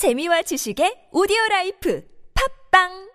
재미와 지식의 오디오 라이프. 팟빵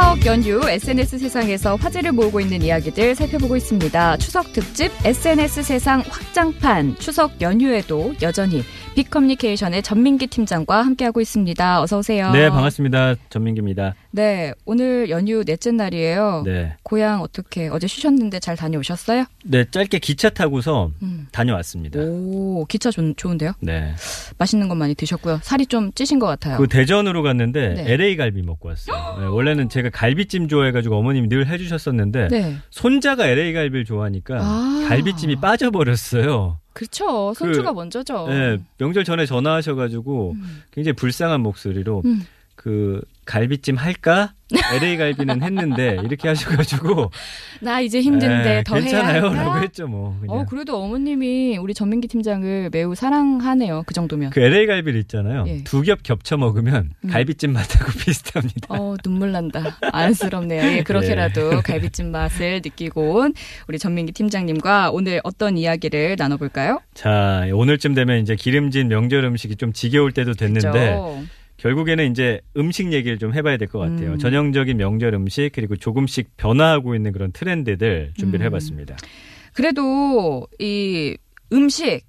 추석 연휴 SNS 세상에서 화제를 모으고 있는 이야기들 살펴보고 있습니다. 추석 특집 SNS 세상 확장판 추석 연휴에도 여전히 빅커뮤니케이션의 전민기 팀장과 함께하고 있습니다. 어서 오세요. 네, 반갑습니다. 전민기입니다. 네, 오늘 연휴 넷째 날이에요. 네. 고향 어떻게 어제 쉬셨는데 잘 다녀오셨어요? 네, 짧게 기차 타고서 음. 다녀왔습니다. 오, 기차 좋, 좋은데요? 네. 맛있는 것 많이 드셨고요. 살이 좀 찌신 것 같아요. 그 대전으로 갔는데 네. LA 갈비 먹고 왔어요. 네, 원래는 제가 갈비찜 좋아해가지고 어머님이 늘 해주셨었는데 네. 손자가 LA 갈비를 좋아하니까 아. 갈비찜이 빠져버렸어요. 그렇죠. 손주가 그, 먼저죠. 네, 명절 전에 전화하셔가지고 음. 굉장히 불쌍한 목소리로 음. 그 갈비찜 할까? LA 갈비는 했는데 이렇게 하셔가지고 나 이제 힘든데 네, 더 해야 괜찮아요라고? 했죠 뭐. 그냥. 어, 그래도 어머님이 우리 전민기 팀장을 매우 사랑하네요. 그 정도면. 그 LA 갈비를 있잖아요. 예. 두겹 겹쳐 먹으면 음. 갈비찜 맛하고 비슷합니다. 어, 눈물 난다. 안쓰럽네요. 예, 그렇게라도 갈비찜 맛을 느끼고 온 우리 전민기 팀장님과 오늘 어떤 이야기를 나눠볼까요? 자, 오늘쯤 되면 이제 기름진 명절 음식이 좀 지겨울 때도 됐는데 그죠? 결국에는 이제 음식 얘기를 좀 해봐야 될 것 같아요. 음. 전형적인 명절 음식 그리고 조금씩 변화하고 있는 그런 트렌드들 준비를 음. 해봤습니다. 그래도 이 음식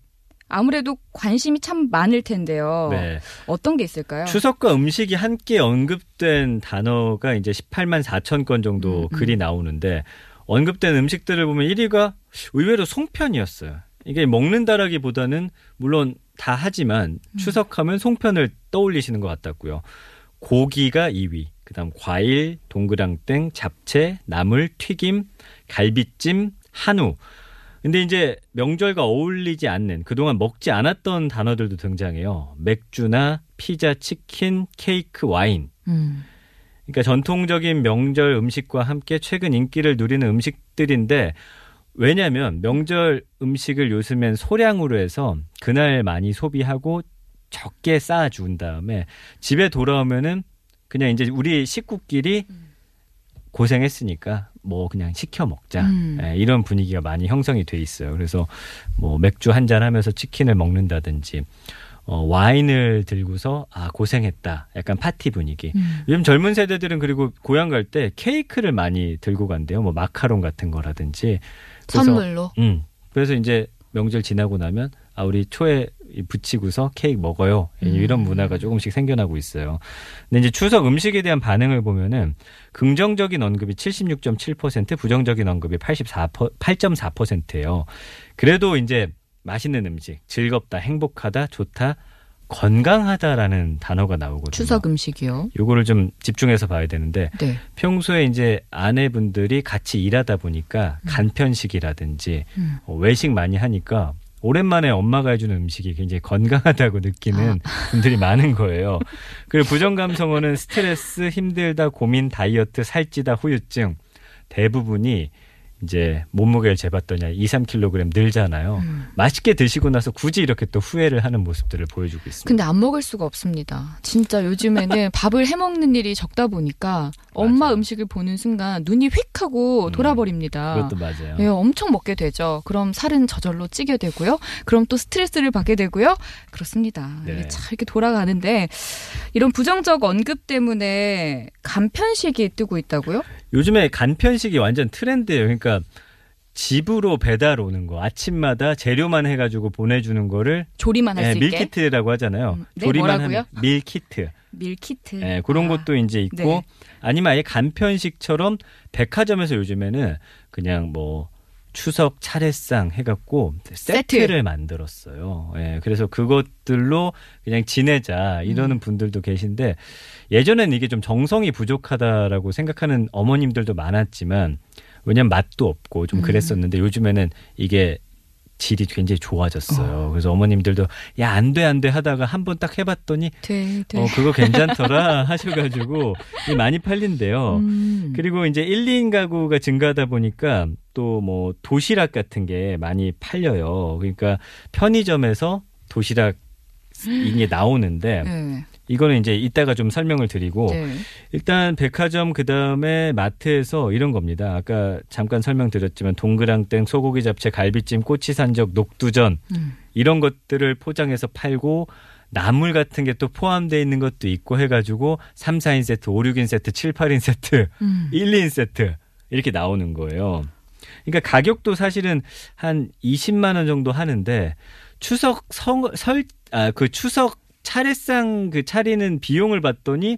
아무래도 관심이 참 많을 텐데요. 네. 어떤 게 있을까요? 추석과 음식이 함께 언급된 단어가 이제 18만 4천 건 정도 음, 음. 글이 나오는데 언급된 음식들을 보면 1위가 의외로 송편이었어요. 이게 먹는다라기보다는 물론 다 하지만 음. 추석하면 송편을 떠올리시는 것 같았고요. 고기가 2위, 그다음 과일, 동그랑땡, 잡채, 나물, 튀김, 갈비찜, 한우. 근데 이제 명절과 어울리지 않는 그동안 먹지 않았던 단어들도 등장해요. 맥주나 피자, 치킨, 케이크, 와인. 음. 그러니까 전통적인 명절 음식과 함께 최근 인기를 누리는 음식들인데 왜냐하면 명절 음식을 요즘엔 소량으로 해서 그날 많이 소비하고 적게 쌓아준 다음에 집에 돌아오면은 그냥 이제 우리 식구끼리 고생했으니까 뭐 그냥 시켜 먹자 음. 예, 이런 분위기가 많이 형성이 돼 있어요. 그래서 뭐 맥주 한 잔 하면서 치킨을 먹는다든지 어, 와인을 들고서 아 고생했다 약간 파티 분위기 음. 요즘 젊은 세대들은 그리고 고향 갈 때 케이크를 많이 들고 간대요. 뭐 마카롱 같은 거라든지. 그래서, 선물로. 음. 그래서 이제 명절 지나고 나면 아 우리 초에 붙이고서 케이크 먹어요. 이런 음. 문화가 조금씩 생겨나고 있어요. 근데 이제 추석 음식에 대한 반응을 보면은 긍정적인 언급이 76.7%, 부정적인 언급이 84 8.4%예요. 그래도 이제 맛있는 음식, 즐겁다, 행복하다, 좋다, 건강하다라는 단어가 나오거든요. 추석 음식이요. 요거를 좀 집중해서 봐야 되는데 네. 평소에 이제 아내분들이 같이 일하다 보니까 간편식이라든지 음. 어, 외식 많이 하니까 오랜만에 엄마가 해주는 음식이 굉장히 건강하다고 느끼는 분들이 많은 거예요. 그리고 부정 감성어는 스트레스, 힘들다, 고민, 다이어트, 살찌다, 후유증 대부분이 이제 몸무게를 재봤더니 2, 3kg 늘잖아요. 음. 맛있게 드시고 나서 굳이 이렇게 또 후회를 하는 모습들을 보여주고 있습니다. 근데 안 먹을 수가 없습니다. 진짜 요즘에는 밥을 해 먹는 일이 적다 보니까 엄마 맞아요. 음식을 보는 순간 눈이 휙 하고 음, 돌아버립니다. 그것도 맞아요. 예, 엄청 먹게 되죠. 그럼 살은 저절로 찌게 되고요. 그럼 또 스트레스를 받게 되고요. 그렇습니다. 네. 이게 잘 이렇게 돌아가는데 이런 부정적 언급 때문에 간편식이 뜨고 있다고요? 요즘에 간편식이 완전 트렌드예요. 그러니까 집으로 배달 오는 거 아침마다 재료만 해가지고 보내주는 거를 조리만 할 예, 수 있게 meal kit라고 하잖아요. 음, 네, 조리만 뭐라고요? meal kit. meal kit. 예, 그런 아, 것도 이제 있고 네. 아니면 아예 간편식처럼 백화점에서 요즘에는 그냥 뭐 추석 차례상 해갖고 세트. 세트를 만들었어요. 예, 그래서 그것들로 그냥 지내자 이러는 음. 분들도 계신데 예전에는 이게 좀 정성이 부족하다라고 생각하는 어머님들도 많았지만 왜냐면 맛도 없고 좀 음. 그랬었는데 요즘에는 이게 질이 굉장히 좋아졌어요. 그래서 어머님들도 야 안 돼 안 돼 하다가 한 번 딱 해봤더니 돼, 돼. 어 그거 괜찮더라 하셔가지고 많이 팔린대요. 음. 그리고 이제 1, 2인 가구가 증가하다 보니까 또 뭐 도시락 같은 게 많이 팔려요. 그러니까 편의점에서 도시락 이게 나오는데 네. 이거는 이제 이따가 좀 설명을 드리고 네. 일단 백화점 그다음에 마트에서 이런 겁니다. 아까 잠깐 설명드렸지만 동그랑땡, 소고기 잡채, 갈비찜, 꼬치산적, 녹두전 음. 이런 것들을 포장해서 팔고 나물 같은 게 또 포함되어 있는 것도 있고 해가지고 3, 4인 세트, 5, 6인 세트, 7, 8인 세트, 음. 1, 2인 세트 이렇게 나오는 거예요. 그러니까 가격도 사실은 한 20만 원 정도 하는데 추석 설 아 그 추석 차례상 그 차리는 비용을 봤더니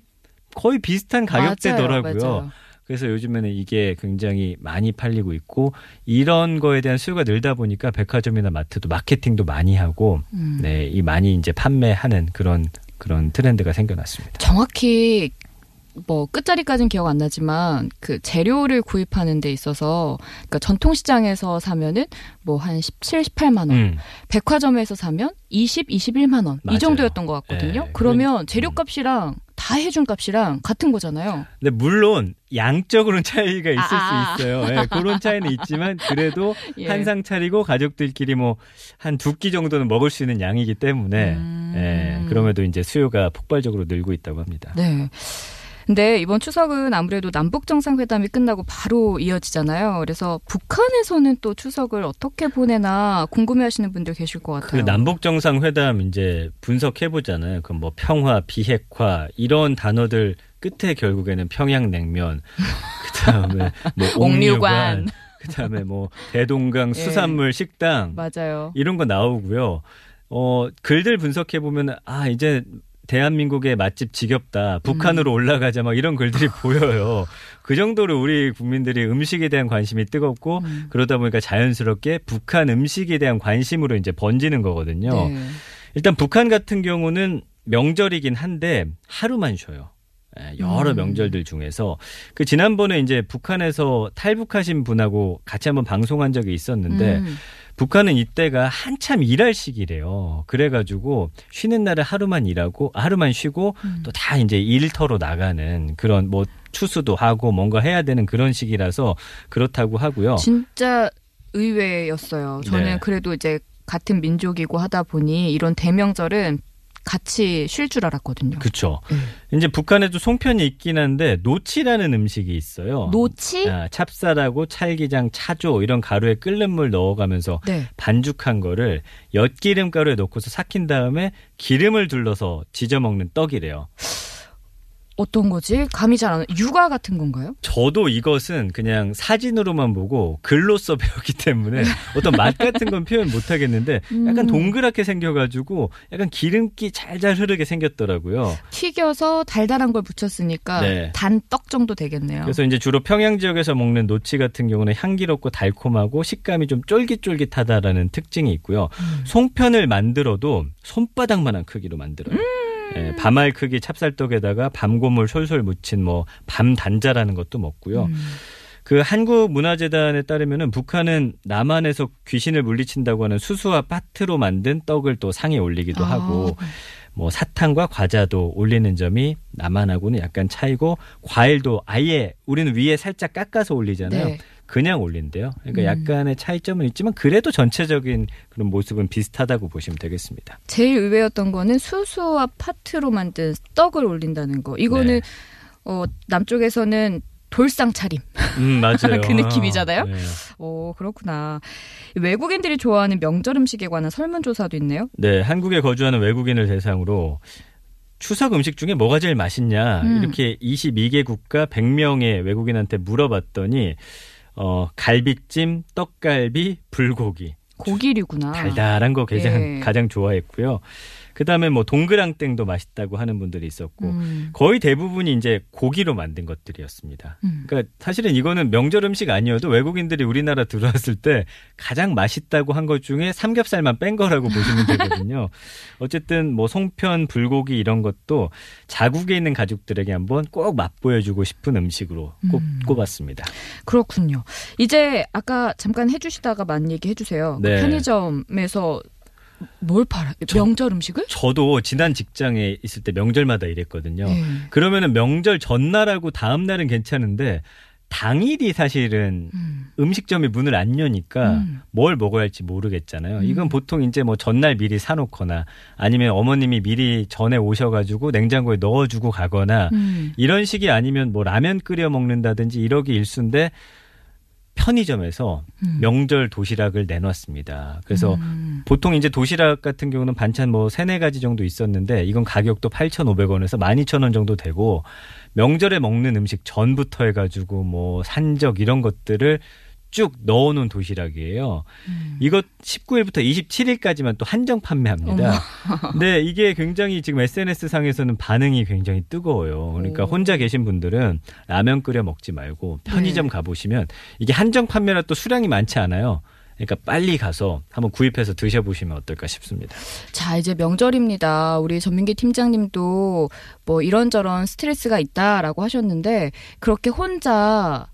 거의 비슷한 가격대더라고요. 맞아요, 맞아요. 그래서 요즘에는 이게 굉장히 많이 팔리고 있고 이런 거에 대한 수요가 늘다 보니까 백화점이나 마트도 마케팅도 많이 하고 음. 네, 이 많이 이제 판매하는 그런 그런 트렌드가 생겨났습니다. 정확히 뭐 끝자리까지는 기억 안 나지만 그 재료를 구입하는 데 있어서 그러니까 전통 시장에서 사면은 뭐 한 17, 18만 원, 음. 백화점에서 사면 20, 21만 원 맞아요. 이 정도였던 것 같거든요. 네. 그러면 재료값이랑 다 해준 값이랑 같은 거잖아요. 근데 물론 양적으로는 차이가 있을 아, 아. 수 있어요. 예, 그런 차이는 있지만 그래도 예. 한상 차리고 가족들끼리 뭐 한 두 끼 정도는 먹을 수 있는 양이기 때문에 음. 예, 그럼에도 이제 수요가 폭발적으로 늘고 있다고 합니다. 네. 근데 이번 추석은 아무래도 남북 정상회담이 끝나고 바로 이어지잖아요. 그래서 북한에서는 또 추석을 어떻게 보내나 궁금해하시는 분들 계실 것그 같아요. 남북 정상 회담 이제 분석해 보잖아요. 그 뭐 평화, 비핵화 이런 단어들 끝에 결국에는 평양냉면, 그다음에 뭐 옥류관. 그다음에 뭐 대동강 예. 수산물 식당 맞아요. 이런 거 나오고요. 어, 글들 분석해 보면 아, 이제 대한민국의 맛집 지겹다. 북한으로 음. 올라가자 막 이런 글들이 보여요. 그 정도로 우리 국민들이 음식에 대한 관심이 뜨겁고 음. 그러다 보니까 자연스럽게 북한 음식에 대한 관심으로 이제 번지는 거거든요. 네. 일단 북한 같은 경우는 명절이긴 한데 하루만 쉬어요. 예, 여러 음. 명절들 중에서 그 지난번에 이제 북한에서 탈북하신 분하고 같이 한번 방송한 적이 있었는데 음. 북한은 이때가 한참 일할 시기래요. 그래가지고 쉬는 날에 하루만 일하고 하루만 쉬고 음. 또다 이제 일터로 나가는 그런 뭐 추수도 하고 뭔가 해야 되는 그런 시기라서 그렇다고 하고요. 진짜 의외였어요. 저는 네. 그래도 이제 같은 민족이고 하다 보니 이런 대명절은 같이 쉴 줄 알았거든요. 그렇죠. 네. 이제 북한에도 송편이 있긴 한데 노치라는 음식이 있어요. 노치? 아, 찹쌀하고 찰기장, 차조 이런 가루에 끓는 물 넣어가면서 네. 반죽한 거를 엿기름 가루에 넣고서 삭힌 다음에 기름을 둘러서 지져 먹는 떡이래요. 어떤 거지? 감이 잘안 와. 육아 같은 건가요? 저도 이것은 그냥 사진으로만 보고 글로써 배웠기 때문에 어떤 맛 같은 건 표현 못 하겠는데 약간 음. 동그랗게 생겨가지고 약간 기름기 잘잘 흐르게 생겼더라고요. 튀겨서 달달한 걸 붙였으니까 네. 단떡 정도 되겠네요. 그래서 이제 주로 평양 지역에서 먹는 노치 같은 경우는 향기롭고 달콤하고 식감이 좀 쫄깃쫄깃하다라는 특징이 있고요. 음. 송편을 만들어도 손바닥만한 크기로 만들어요. 예, 밤알 크기 찹쌀떡에다가 밤고물 솔솔 묻힌 뭐 밤 단자라는 것도 먹고요. 음. 그 한국문화재단에 따르면은 북한은 남한에서 귀신을 물리친다고 하는 수수와 파트로 만든 떡을 또 상에 올리기도 아, 하고 뭐 사탕과 과자도 올리는 점이 남한하고는 약간 차이고 과일도 아예 우리는 위에 살짝 깎아서 올리잖아요. 네. 그냥 올린대요. 그러니까 음. 약간의 차이점은 있지만 그래도 전체적인 그런 모습은 비슷하다고 보시면 되겠습니다. 제일 의외였던 거는 수수와 파트로 만든 떡을 올린다는 거. 이거는 네. 어, 남쪽에서는 돌상 차림. 음, 맞아요. 그 느낌이잖아요? 네. 오, 그렇구나. 외국인들이 좋아하는 명절 음식에 관한 설문조사도 있네요. 네, 한국에 거주하는 외국인을 대상으로 추석 음식 중에 뭐가 제일 맛있냐 음. 이렇게 22개 국가 100명의 외국인한테 물어봤더니 어 갈비찜, 떡갈비, 불고기 고기류구나. 달달한 거 가장 예. 가장 좋아했고요. 그다음에 뭐 동그랑땡도 맛있다고 하는 분들이 있었고 음. 거의 대부분이 이제 고기로 만든 것들이었습니다. 음. 그러니까 사실은 이거는 명절 음식 아니어도 외국인들이 우리나라 들어왔을 때 가장 맛있다고 한 것 중에 삼겹살만 뺀 거라고 보시면 되거든요. 어쨌든 뭐 송편, 불고기 이런 것도 자국에 있는 가족들에게 한번 꼭 맛보여주고 싶은 음식으로 꼽, 음. 꼽았습니다. 그렇군요. 이제 아까 잠깐 해주시다가 만 얘기 해 주세요. 그 네. 편의점에서 뭘 팔아? 저- 명절 음식을? 저도 지난 직장에 있을 때 명절마다 이랬거든요. 네. 그러면은 명절 전날하고 다음 날은 괜찮은데 당일이 사실은 음. 음식점이 문을 안 여니까 음. 뭘 먹어야 할지 모르겠잖아요. 음. 이건 보통 이제 뭐 전날 미리 사놓거나 아니면 어머님이 미리 전에 오셔가지고 냉장고에 넣어주고 가거나 음. 이런 식이 아니면 뭐 라면 끓여 먹는다든지 이러기 일쑤인데 편의점에서 음. 명절 도시락을 내놨습니다. 그래서 음. 보통 이제 도시락 같은 경우는 반찬 뭐 세네 가지 정도 있었는데 이건 가격도 8,500원에서 12,000원 정도 되고 명절에 먹는 음식 전부터 해가지고 뭐 산적 이런 것들을 쭉 넣어놓은 도시락이에요. 음. 이것 19일부터 27일까지만 또 한정 판매합니다. 근데 이게 굉장히 지금 SNS 상에서는 반응이 굉장히 뜨거워요. 그러니까 오. 혼자 계신 분들은 라면 끓여 먹지 말고 편의점 네. 가보시면 이게 한정 판매라 또 수량이 많지 않아요. 그러니까 빨리 가서 한번 구입해서 드셔보시면 어떨까 싶습니다. 자, 이제 명절입니다. 우리 전민기 팀장님도 뭐 이런저런 스트레스가 있다라고 하셨는데 그렇게 혼자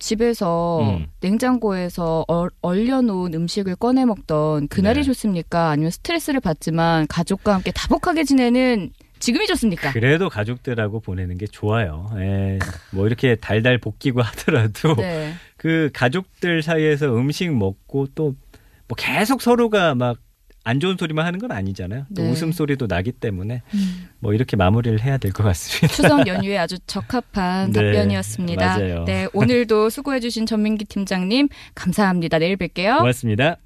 집에서 음. 냉장고에서 얼, 얼려놓은 음식을 꺼내 먹던 그날이 네. 좋습니까? 아니면 스트레스를 받지만 가족과 함께 다복하게 지내는 지금이 좋습니까? 그래도 가족들하고 보내는 게 좋아요. 예, 뭐 이렇게 달달 볶이고 하더라도 네. 그 가족들 사이에서 음식 먹고 또 뭐 계속 서로가 막 안 좋은 소리만 하는 건 아니잖아요. 또 네. 웃음 소리도 나기 때문에 음. 뭐 이렇게 마무리를 해야 될 것 같습니다. 추석 연휴에 아주 적합한 네, 답변이었습니다. 맞아요. 네, 오늘도 수고해주신 전민기 팀장님 감사합니다. 내일 뵐게요. 고맙습니다.